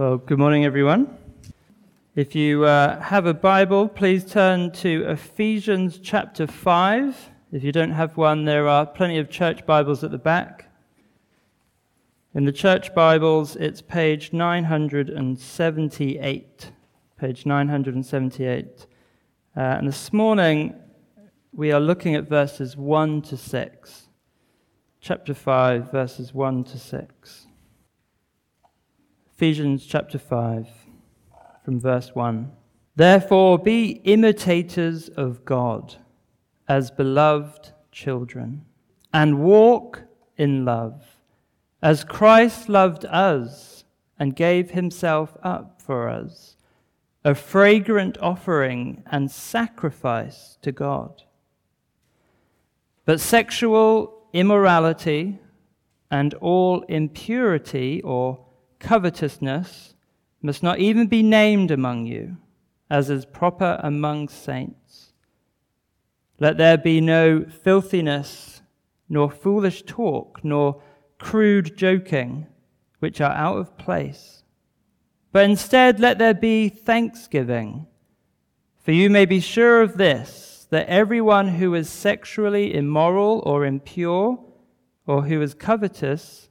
Well, good morning, everyone. If you uh, have a Bible, please turn to Ephesians chapter 5. If you don't have one, there are plenty of church Bibles at the back. In the church Bibles, it's page 978. Page 978. Uh, and this morning, we are looking at verses 1 to 6. Chapter 5, verses 1 to 6. Ephesians chapter 5, from verse 1. Therefore, be imitators of God as beloved children, and walk in love, as Christ loved us and gave himself up for us, a fragrant offering and sacrifice to God. But sexual immorality and all impurity or covetousness must not even be named among you, as is proper among saints. Let there be no filthiness, nor foolish talk, nor crude joking, which are out of place. But instead, let there be thanksgiving. For you may be sure of this, that everyone who is sexually immoral or impure, or who is covetous,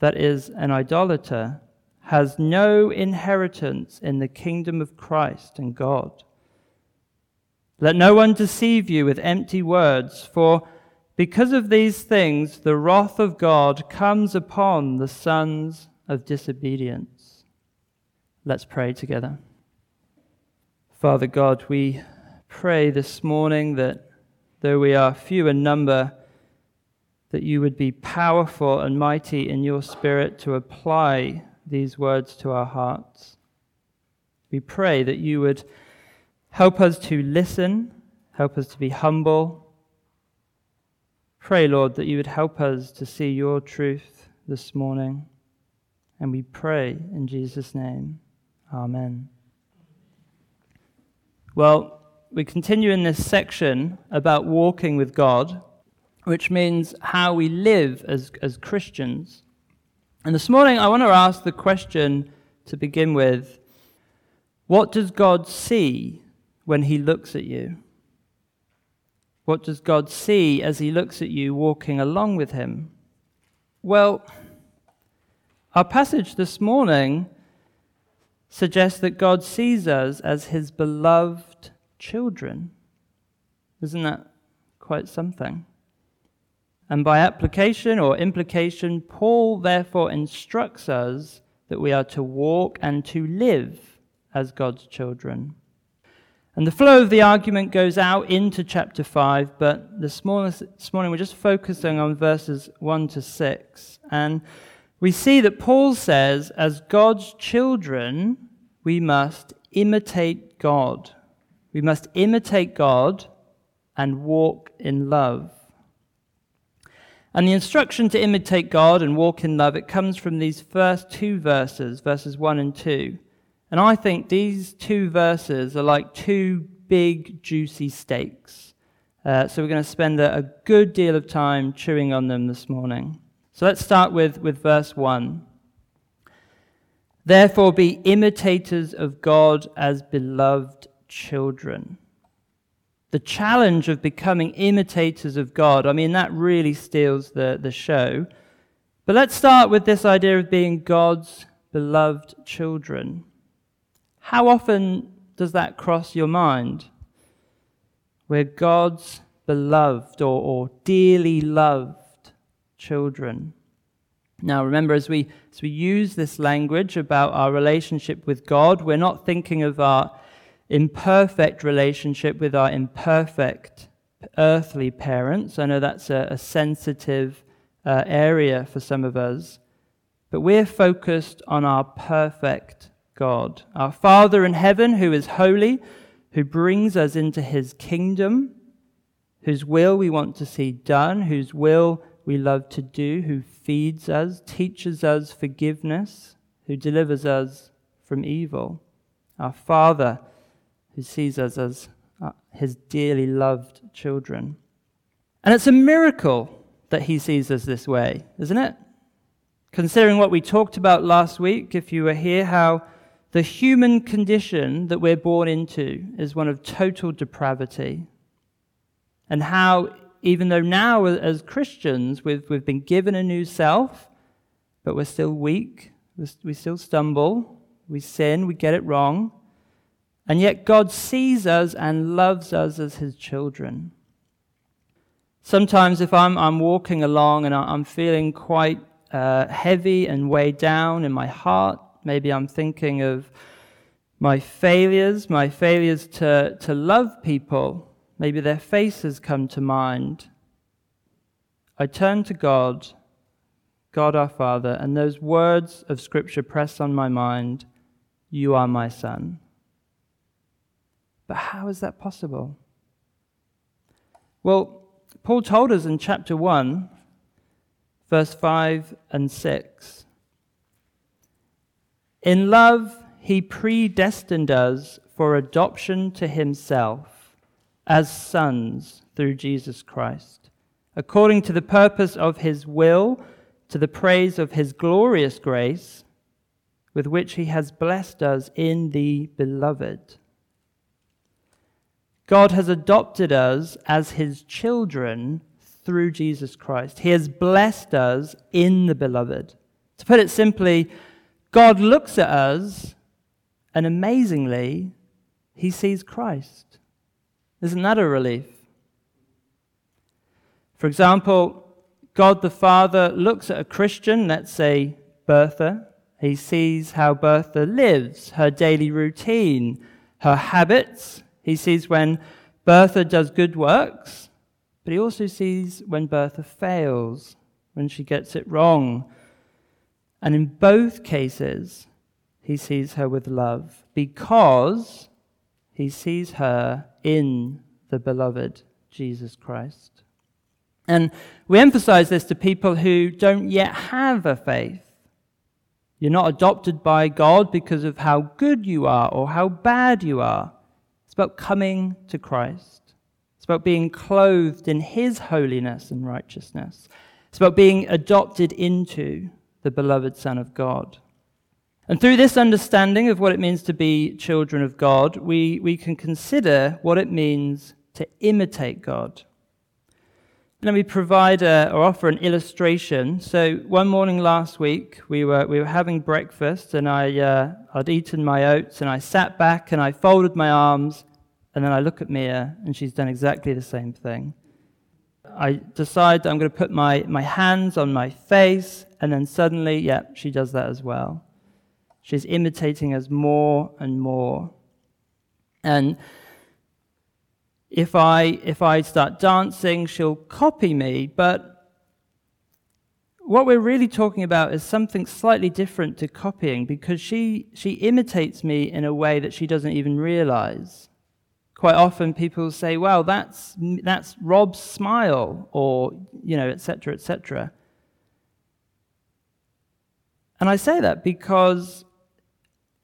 that is an idolater, has no inheritance in the kingdom of Christ and God. Let no one deceive you with empty words, for because of these things the wrath of God comes upon the sons of disobedience. Let's pray together. Father God, we pray this morning that though we are few in number, that you would be powerful and mighty in your spirit to apply these words to our hearts. We pray that you would help us to listen, help us to be humble. Pray, Lord, that you would help us to see your truth this morning. And we pray in Jesus' name. Amen. Well, we continue in this section about walking with God which means how we live as, as Christians. And this morning, I want to ask the question to begin with what does God see when He looks at you? What does God see as He looks at you walking along with Him? Well, our passage this morning suggests that God sees us as His beloved children. Isn't that quite something? And by application or implication, Paul therefore instructs us that we are to walk and to live as God's children. And the flow of the argument goes out into chapter 5, but this morning, this morning we're just focusing on verses 1 to 6. And we see that Paul says, as God's children, we must imitate God. We must imitate God and walk in love. And the instruction to imitate God and walk in love, it comes from these first two verses, verses 1 and 2. And I think these two verses are like two big, juicy steaks. Uh, so we're going to spend a, a good deal of time chewing on them this morning. So let's start with, with verse 1. Therefore, be imitators of God as beloved children the challenge of becoming imitators of God, I mean, that really steals the, the show. But let's start with this idea of being God's beloved children. How often does that cross your mind? We're God's beloved or, or dearly loved children. Now, remember, as we, as we use this language about our relationship with God, we're not thinking of our imperfect relationship with our imperfect earthly parents. I know that's a, a sensitive uh, area for some of us, but we're focused on our perfect God, our Father in heaven who is holy, who brings us into his kingdom, whose will we want to see done, whose will we love to do, who feeds us, teaches us forgiveness, who delivers us from evil. Our Father who sees us as uh, his dearly loved children. And it's a miracle that he sees us this way, isn't it? Considering what we talked about last week, if you were here, how the human condition that we're born into is one of total depravity. And how, even though now as Christians we've, we've been given a new self, but we're still weak, we still stumble, we sin, we get it wrong, and yet God sees us and loves us as his children. Sometimes, if I'm, I'm walking along and I'm feeling quite uh, heavy and weighed down in my heart, maybe I'm thinking of my failures, my failures to, to love people, maybe their faces come to mind. I turn to God, God our Father, and those words of Scripture press on my mind You are my Son. But how is that possible? Well, Paul told us in chapter 1, verse 5 and 6. In love, he predestined us for adoption to himself as sons through Jesus Christ, according to the purpose of his will, to the praise of his glorious grace, with which he has blessed us in the beloved. God has adopted us as his children through Jesus Christ. He has blessed us in the beloved. To put it simply, God looks at us and amazingly, he sees Christ. Isn't that a relief? For example, God the Father looks at a Christian, let's say Bertha. He sees how Bertha lives, her daily routine, her habits, he sees when Bertha does good works, but he also sees when Bertha fails, when she gets it wrong. And in both cases, he sees her with love because he sees her in the beloved Jesus Christ. And we emphasize this to people who don't yet have a faith. You're not adopted by God because of how good you are or how bad you are about coming to Christ. It's about being clothed in his holiness and righteousness. It's about being adopted into the beloved Son of God. And through this understanding of what it means to be children of God, we, we can consider what it means to imitate God. Let me provide a, or offer an illustration. So one morning last week, we were, we were having breakfast, and I, uh, I'd eaten my oats, and I sat back and I folded my arms, and then I look at Mia, and she's done exactly the same thing. I decide I'm going to put my, my hands on my face, and then suddenly, yeah, she does that as well. She's imitating us more and more. And if I, if I start dancing, she'll copy me, but what we're really talking about is something slightly different to copying because she, she imitates me in a way that she doesn't even realize. Quite often people say, well, that's, that's Rob's smile, or, you know, etc., etc. And I say that because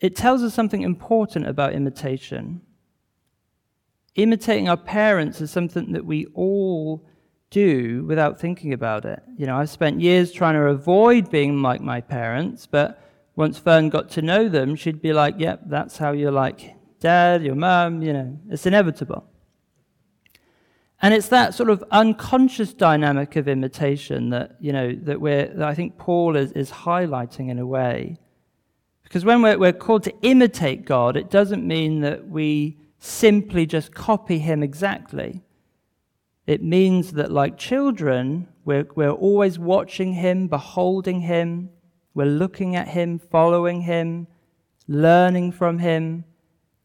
it tells us something important about imitation. Imitating our parents is something that we all do without thinking about it. You know, I've spent years trying to avoid being like my parents, but once Fern got to know them, she'd be like, yep, that's how you're like dad, your mum, you know, it's inevitable. And it's that sort of unconscious dynamic of imitation that, you know, that, we're, that I think Paul is, is highlighting in a way. Because when we're, we're called to imitate God, it doesn't mean that we simply just copy him exactly. It means that, like children, we're, we're always watching him, beholding him, we're looking at him, following him, learning from him,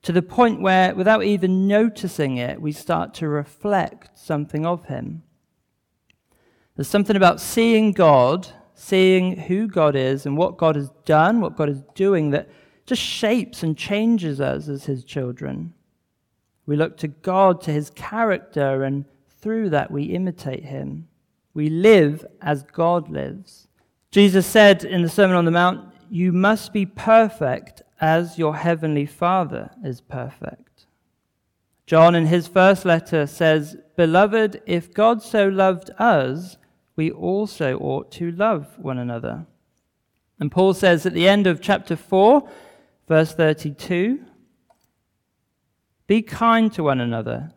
to the point where, without even noticing it, we start to reflect something of Him. There's something about seeing God, seeing who God is and what God has done, what God is doing, that just shapes and changes us as His children. We look to God, to His character, and through that we imitate Him. We live as God lives. Jesus said in the Sermon on the Mount, You must be perfect as your heavenly Father is perfect. John, in his first letter, says, Beloved, if God so loved us, we also ought to love one another. And Paul says at the end of chapter 4, verse 32 Be kind to one another,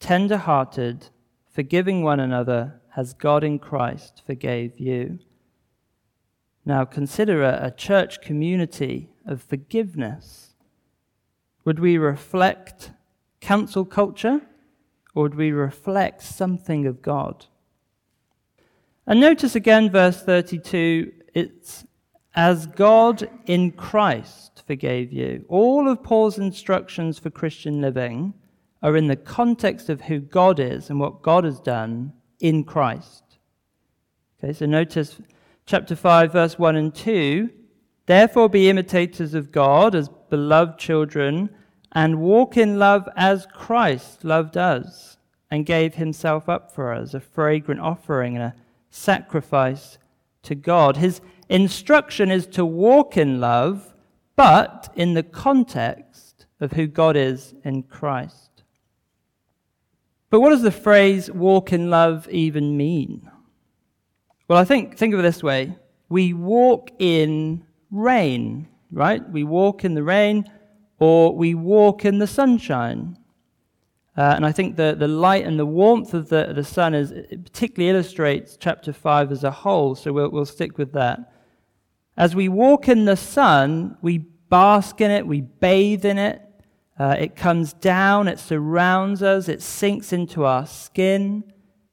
tender hearted, forgiving one another, as God in Christ forgave you. Now consider a, a church community of forgiveness. Would we reflect cancel culture or would we reflect something of God? And notice again, verse 32, it's as God in Christ forgave you. All of Paul's instructions for Christian living are in the context of who God is and what God has done in Christ. Okay, so notice chapter 5, verse 1 and 2. Therefore, be imitators of God as beloved children, and walk in love as Christ loved us and gave himself up for us, a fragrant offering and a sacrifice to God. His instruction is to walk in love, but in the context of who God is in Christ. But what does the phrase walk in love even mean? Well, I think, think of it this way we walk in rain, right? We walk in the rain, or we walk in the sunshine. Uh, and I think the, the light and the warmth of the, the sun is, particularly illustrates chapter 5 as a whole, so we'll, we'll stick with that. As we walk in the sun, we bask in it, we bathe in it. Uh, it comes down, it surrounds us, it sinks into our skin.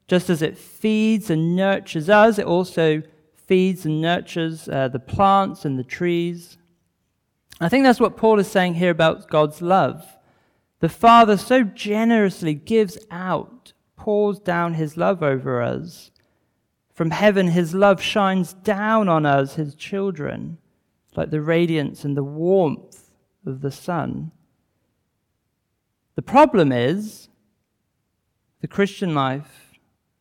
Just as it feeds and nurtures us, it also feeds and nurtures uh, the plants and the trees. I think that's what Paul is saying here about God's love. The Father so generously gives out, pours down his love over us. From heaven, his love shines down on us, his children, like the radiance and the warmth of the sun. The problem is, the Christian life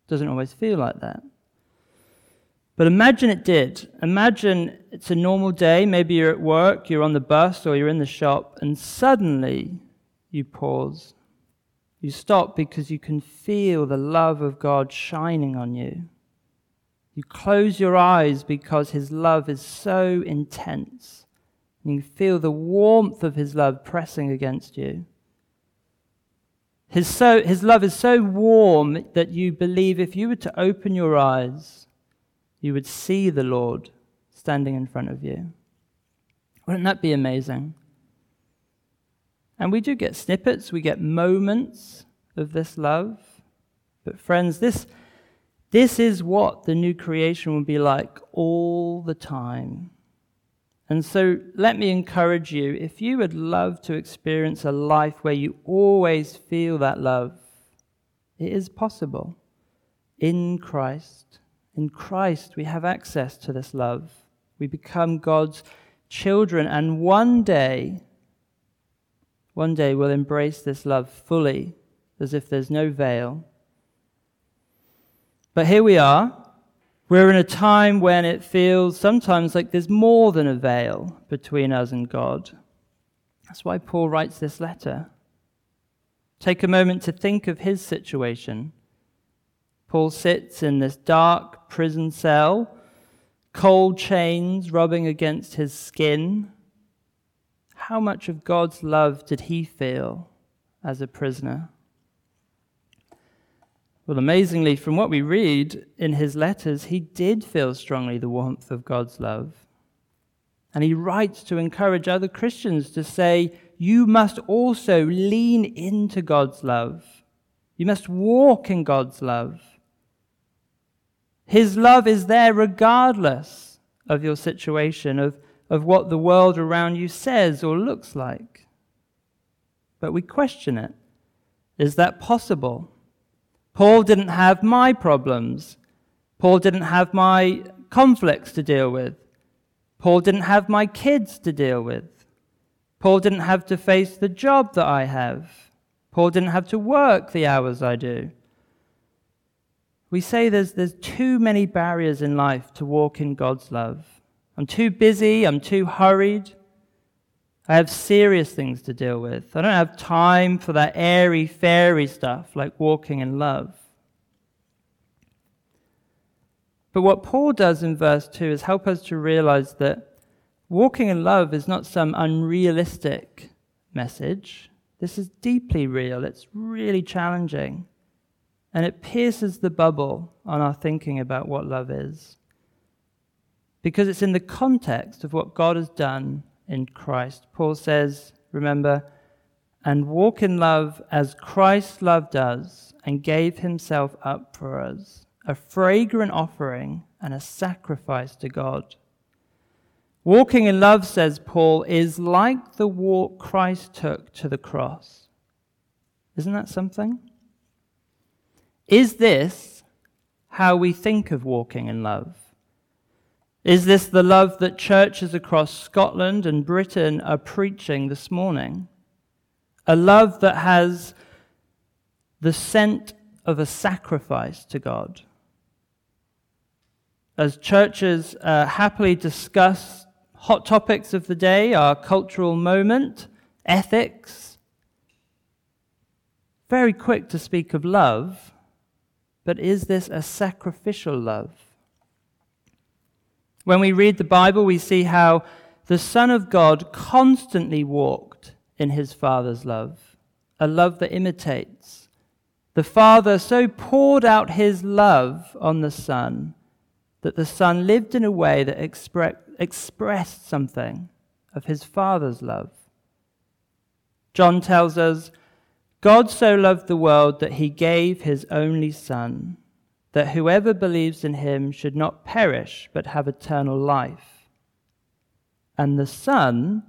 doesn't always feel like that. But imagine it did. Imagine it's a normal day. Maybe you're at work, you're on the bus, or you're in the shop, and suddenly you pause. You stop because you can feel the love of God shining on you. You close your eyes because His love is so intense. And you feel the warmth of His love pressing against you. His, so, his love is so warm that you believe if you were to open your eyes, you would see the Lord standing in front of you. Wouldn't that be amazing? And we do get snippets, we get moments of this love. But, friends, this, this is what the new creation will be like all the time. And so, let me encourage you if you would love to experience a life where you always feel that love, it is possible. In Christ. In Christ, we have access to this love. We become God's children, and one day, one day we'll embrace this love fully, as if there's no veil. But here we are. We're in a time when it feels sometimes like there's more than a veil between us and God. That's why Paul writes this letter. Take a moment to think of his situation. Paul sits in this dark prison cell, cold chains rubbing against his skin, how much of God's love did he feel as a prisoner? Well, amazingly, from what we read in his letters, he did feel strongly the warmth of God's love. And he writes to encourage other Christians to say, You must also lean into God's love. You must walk in God's love. His love is there regardless of your situation, of of what the world around you says or looks like. But we question it. Is that possible? Paul didn't have my problems. Paul didn't have my conflicts to deal with. Paul didn't have my kids to deal with. Paul didn't have to face the job that I have. Paul didn't have to work the hours I do. We say there's, there's too many barriers in life to walk in God's love. I'm too busy, I'm too hurried. I have serious things to deal with. I don't have time for that airy fairy stuff like walking in love. But what Paul does in verse 2 is help us to realize that walking in love is not some unrealistic message. This is deeply real, it's really challenging, and it pierces the bubble on our thinking about what love is. Because it's in the context of what God has done in Christ. Paul says, remember, and walk in love as Christ loved us and gave himself up for us, a fragrant offering and a sacrifice to God. Walking in love, says Paul, is like the walk Christ took to the cross. Isn't that something? Is this how we think of walking in love? Is this the love that churches across Scotland and Britain are preaching this morning? A love that has the scent of a sacrifice to God. As churches uh, happily discuss hot topics of the day, our cultural moment, ethics, very quick to speak of love, but is this a sacrificial love? When we read the Bible, we see how the Son of God constantly walked in his Father's love, a love that imitates. The Father so poured out his love on the Son that the Son lived in a way that expre- expressed something of his Father's love. John tells us God so loved the world that he gave his only Son that whoever believes in him should not perish but have eternal life. And the Son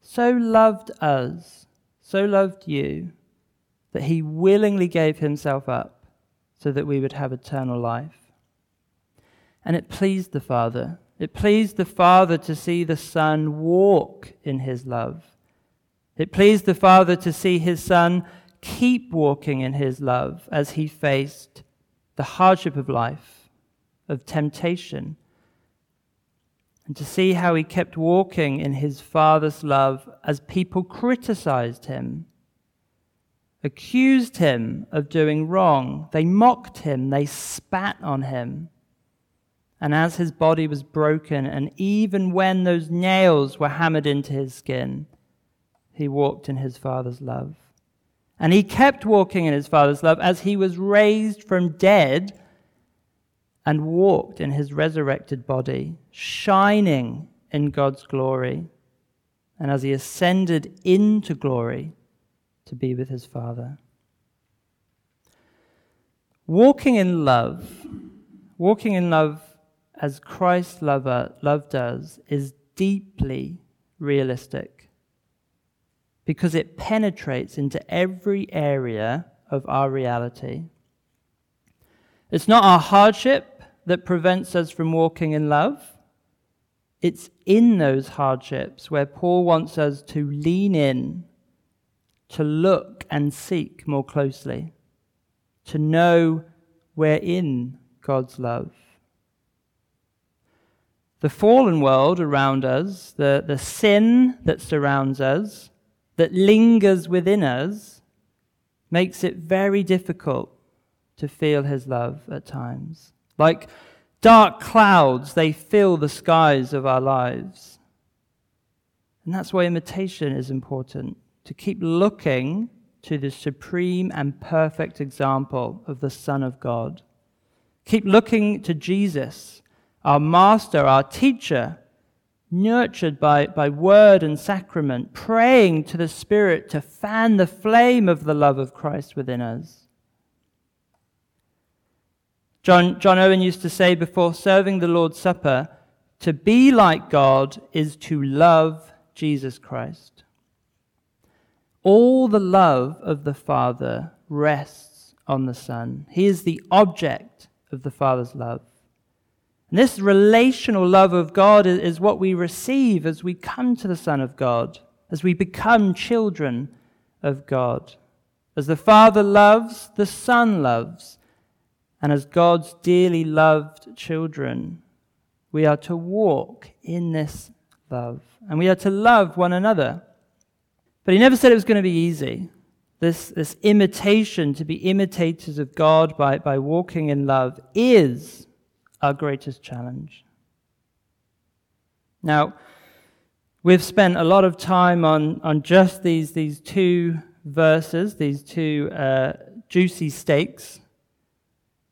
so loved us, so loved you, that he willingly gave himself up so that we would have eternal life. And it pleased the Father. It pleased the Father to see the Son walk in his love. It pleased the Father to see his Son keep walking in his love as he faced the hardship of life, of temptation, and to see how he kept walking in his Father's love as people criticized him, accused him of doing wrong. They mocked him, they spat on him. And as his body was broken, and even when those nails were hammered into his skin, he walked in his Father's love. And he kept walking in his Father's love as he was raised from dead and walked in his resurrected body, shining in God's glory. And as he ascended into glory to be with his Father. Walking in love, walking in love as Christ lover, loved us, is deeply realistic because it penetrates into every area of our reality. It's not our hardship that prevents us from walking in love. It's in those hardships where Paul wants us to lean in, to look and seek more closely, to know we're in God's love. The fallen world around us, the, the sin that surrounds us, that lingers within us makes it very difficult to feel his love at times. Like dark clouds, they fill the skies of our lives. And that's why imitation is important to keep looking to the supreme and perfect example of the Son of God. Keep looking to Jesus, our master, our teacher, nurtured by, by word and sacrament, praying to the Spirit to fan the flame of the love of Christ within us. John, John Owen used to say before serving the Lord's Supper, to be like God is to love Jesus Christ. All the love of the Father rests on the Son. He is the object of the Father's love. And this relational love of God is what we receive as we come to the Son of God, as we become children of God. As the Father loves, the Son loves. And as God's dearly loved children, we are to walk in this love. And we are to love one another. But he never said it was going to be easy. This, this imitation, to be imitators of God by, by walking in love, is our greatest challenge. Now, we've spent a lot of time on, on just these, these two verses, these two uh, juicy steaks.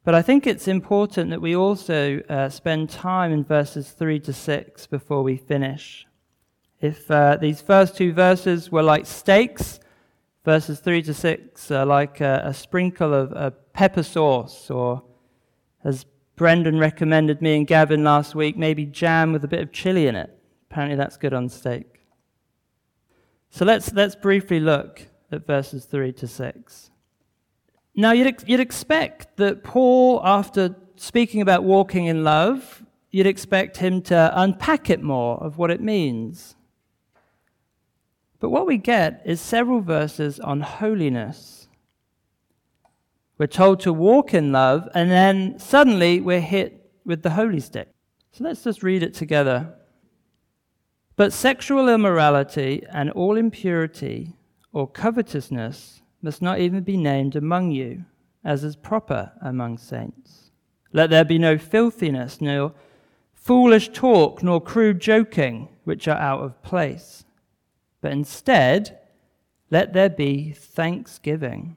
But I think it's important that we also uh, spend time in verses 3 to 6 before we finish. If uh, these first two verses were like steaks, verses 3 to 6 are like a, a sprinkle of a pepper sauce, or as Brendan recommended me and Gavin last week, maybe jam with a bit of chili in it. Apparently, that's good on steak. So let's, let's briefly look at verses 3 to 6. Now, you'd, ex- you'd expect that Paul, after speaking about walking in love, you'd expect him to unpack it more of what it means. But what we get is several verses on holiness. We're told to walk in love, and then suddenly we're hit with the holy stick. So let's just read it together. But sexual immorality and all impurity or covetousness must not even be named among you, as is proper among saints. Let there be no filthiness, nor foolish talk, nor crude joking, which are out of place. But instead, let there be thanksgiving.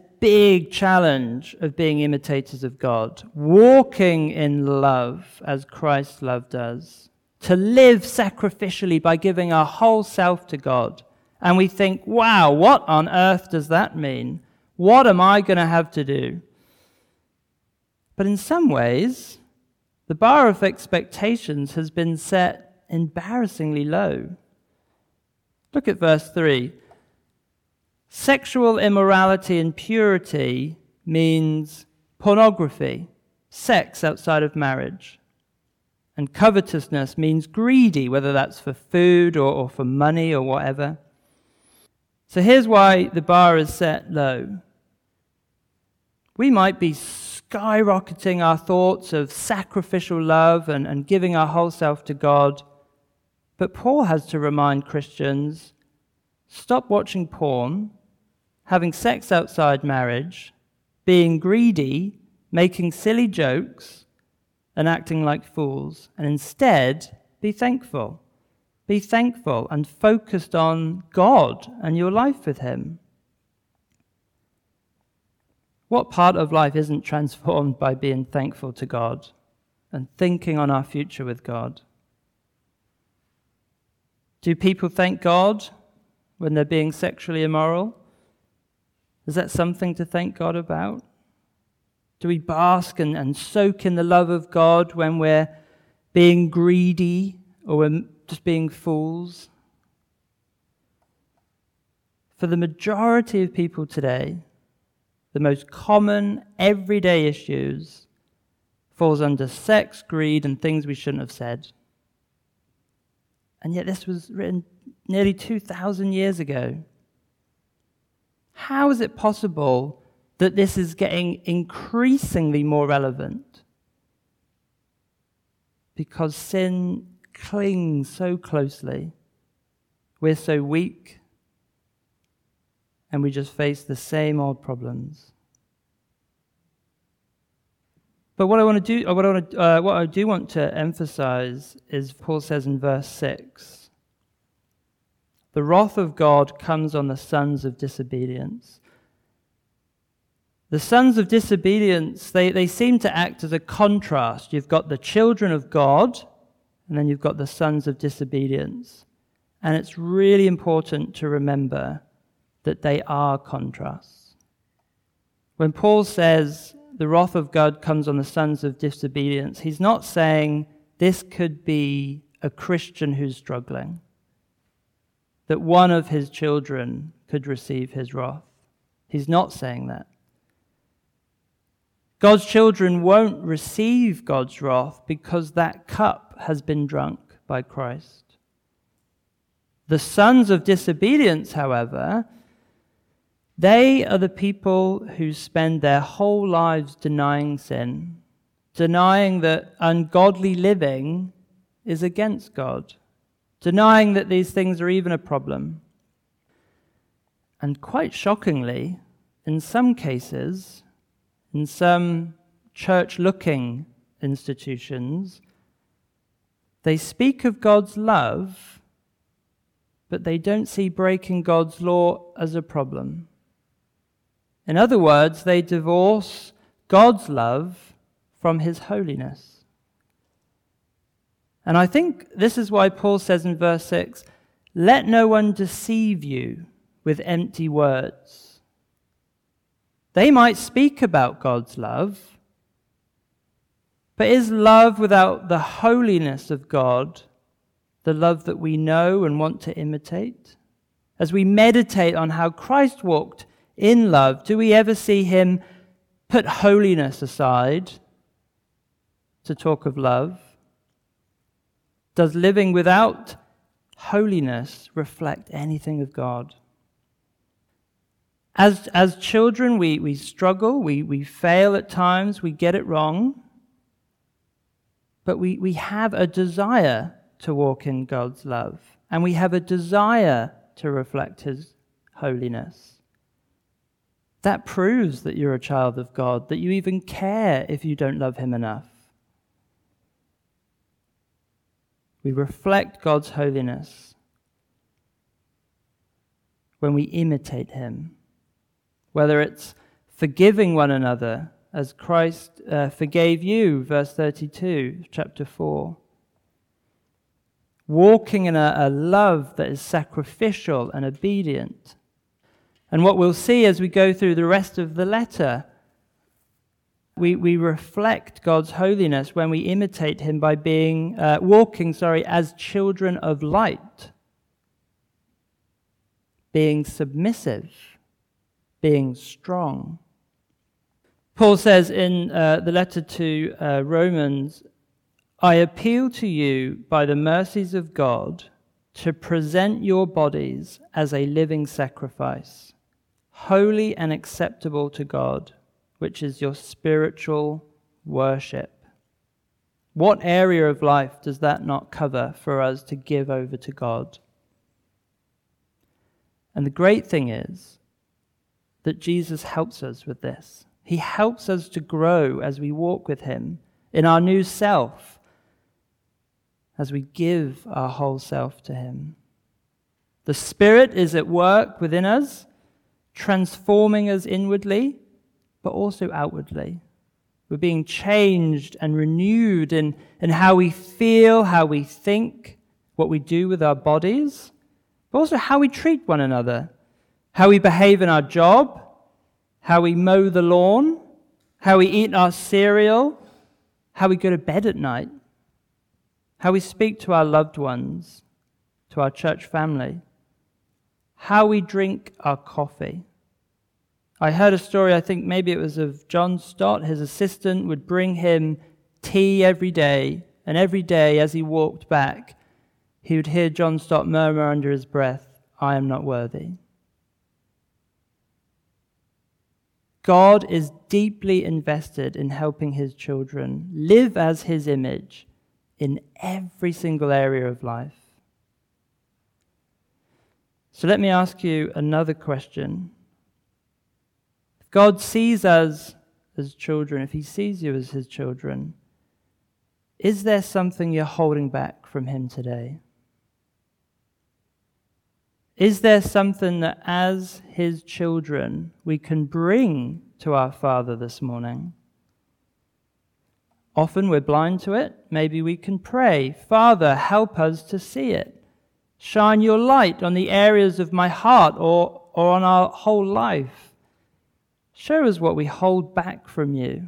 big challenge of being imitators of God, walking in love as Christ loved us, to live sacrificially by giving our whole self to God. And we think, wow, what on earth does that mean? What am I going to have to do? But in some ways, the bar of expectations has been set embarrassingly low. Look at verse 3. Sexual immorality and purity means pornography, sex outside of marriage. And covetousness means greedy, whether that's for food or, or for money or whatever. So here's why the bar is set low. We might be skyrocketing our thoughts of sacrificial love and, and giving our whole self to God. But Paul has to remind Christians stop watching porn, having sex outside marriage, being greedy, making silly jokes, and acting like fools, and instead be thankful. Be thankful and focused on God and your life with Him. What part of life isn't transformed by being thankful to God and thinking on our future with God? Do people thank God when they're being sexually immoral? Is that something to thank God about? Do we bask and, and soak in the love of God when we're being greedy or we're just being fools? For the majority of people today, the most common everyday issues falls under sex, greed, and things we shouldn't have said. And yet, this was written nearly 2,000 years ago. How is it possible that this is getting increasingly more relevant? Because sin clings so closely. We're so weak and we just face the same old problems. But what I want to do, what I, want to, uh, what I do want to emphasize is Paul says in verse 6 the wrath of God comes on the sons of disobedience. The sons of disobedience, they, they seem to act as a contrast. You've got the children of God, and then you've got the sons of disobedience. And it's really important to remember that they are contrasts. When Paul says the wrath of God comes on the sons of disobedience, he's not saying this could be a Christian who's struggling, that one of his children could receive his wrath. He's not saying that. God's children won't receive God's wrath because that cup has been drunk by Christ. The sons of disobedience, however, they are the people who spend their whole lives denying sin, denying that ungodly living is against God, denying that these things are even a problem. And quite shockingly, in some cases, in some church looking institutions, they speak of God's love, but they don't see breaking God's law as a problem. In other words, they divorce God's love from his holiness. And I think this is why Paul says in verse 6 let no one deceive you with empty words. They might speak about God's love, but is love without the holiness of God the love that we know and want to imitate? As we meditate on how Christ walked in love, do we ever see him put holiness aside to talk of love? Does living without holiness reflect anything of God? As, as children, we, we struggle, we, we fail at times, we get it wrong, but we, we have a desire to walk in God's love, and we have a desire to reflect His holiness. That proves that you're a child of God, that you even care if you don't love Him enough. We reflect God's holiness when we imitate Him, whether it's forgiving one another as Christ uh, forgave you, verse 32, chapter 4. Walking in a, a love that is sacrificial and obedient. And what we'll see as we go through the rest of the letter we, we reflect God's holiness when we imitate him by being uh, walking, sorry, as children of light, being submissive, being strong. Paul says in uh, the letter to uh, Romans, I appeal to you by the mercies of God to present your bodies as a living sacrifice, holy and acceptable to God which is your spiritual worship. What area of life does that not cover for us to give over to God? And the great thing is that Jesus helps us with this. He helps us to grow as we walk with Him in our new self, as we give our whole self to Him. The Spirit is at work within us, transforming us inwardly but also outwardly. We're being changed and renewed in, in how we feel, how we think, what we do with our bodies, but also how we treat one another, how we behave in our job, how we mow the lawn, how we eat our cereal, how we go to bed at night, how we speak to our loved ones, to our church family, how we drink our coffee. I heard a story, I think maybe it was of John Stott. His assistant would bring him tea every day, and every day as he walked back, he would hear John Stott murmur under his breath, I am not worthy. God is deeply invested in helping his children live as his image in every single area of life. So let me ask you another question. God sees us as children, if He sees you as His children, is there something you're holding back from Him today? Is there something that, as His children, we can bring to our Father this morning? Often we're blind to it. Maybe we can pray, Father, help us to see it. Shine your light on the areas of my heart or, or on our whole life. Show us what we hold back from you.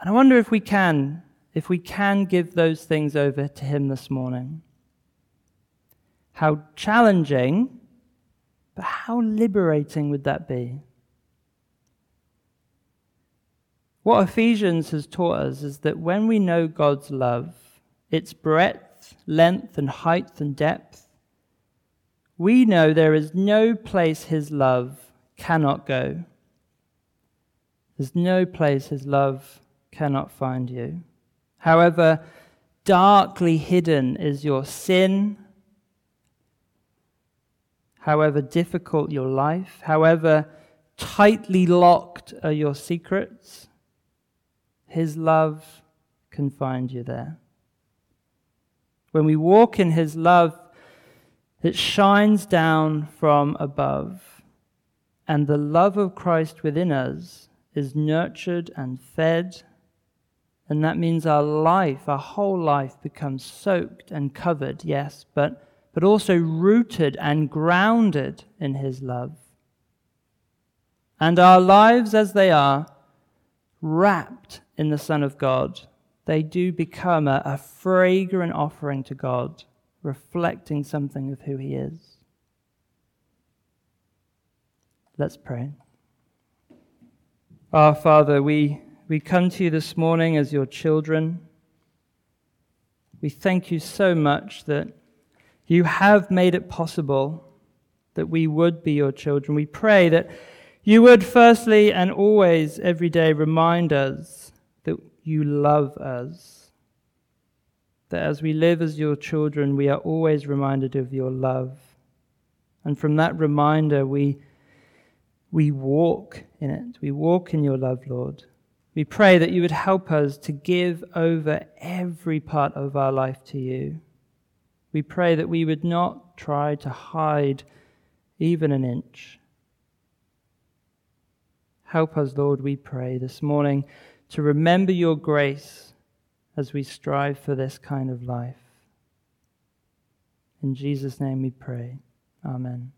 And I wonder if we can, if we can give those things over to Him this morning. How challenging, but how liberating would that be? What Ephesians has taught us is that when we know God's love, its breadth, length, and height and depth. We know there is no place his love cannot go. There's no place his love cannot find you. However, darkly hidden is your sin, however difficult your life, however tightly locked are your secrets, his love can find you there. When we walk in his love, it shines down from above, and the love of Christ within us is nurtured and fed. And that means our life, our whole life, becomes soaked and covered, yes, but, but also rooted and grounded in His love. And our lives, as they are, wrapped in the Son of God, they do become a, a fragrant offering to God, reflecting something of who He is. Let's pray. Our Father, we, we come to you this morning as your children. We thank you so much that you have made it possible that we would be your children. We pray that you would, firstly and always, every day, remind us that you love us. That as we live as your children, we are always reminded of your love. And from that reminder, we we walk in it. We walk in your love, Lord. We pray that you would help us to give over every part of our life to you. We pray that we would not try to hide even an inch. Help us, Lord, we pray this morning to remember your grace as we strive for this kind of life. In Jesus' name we pray. Amen.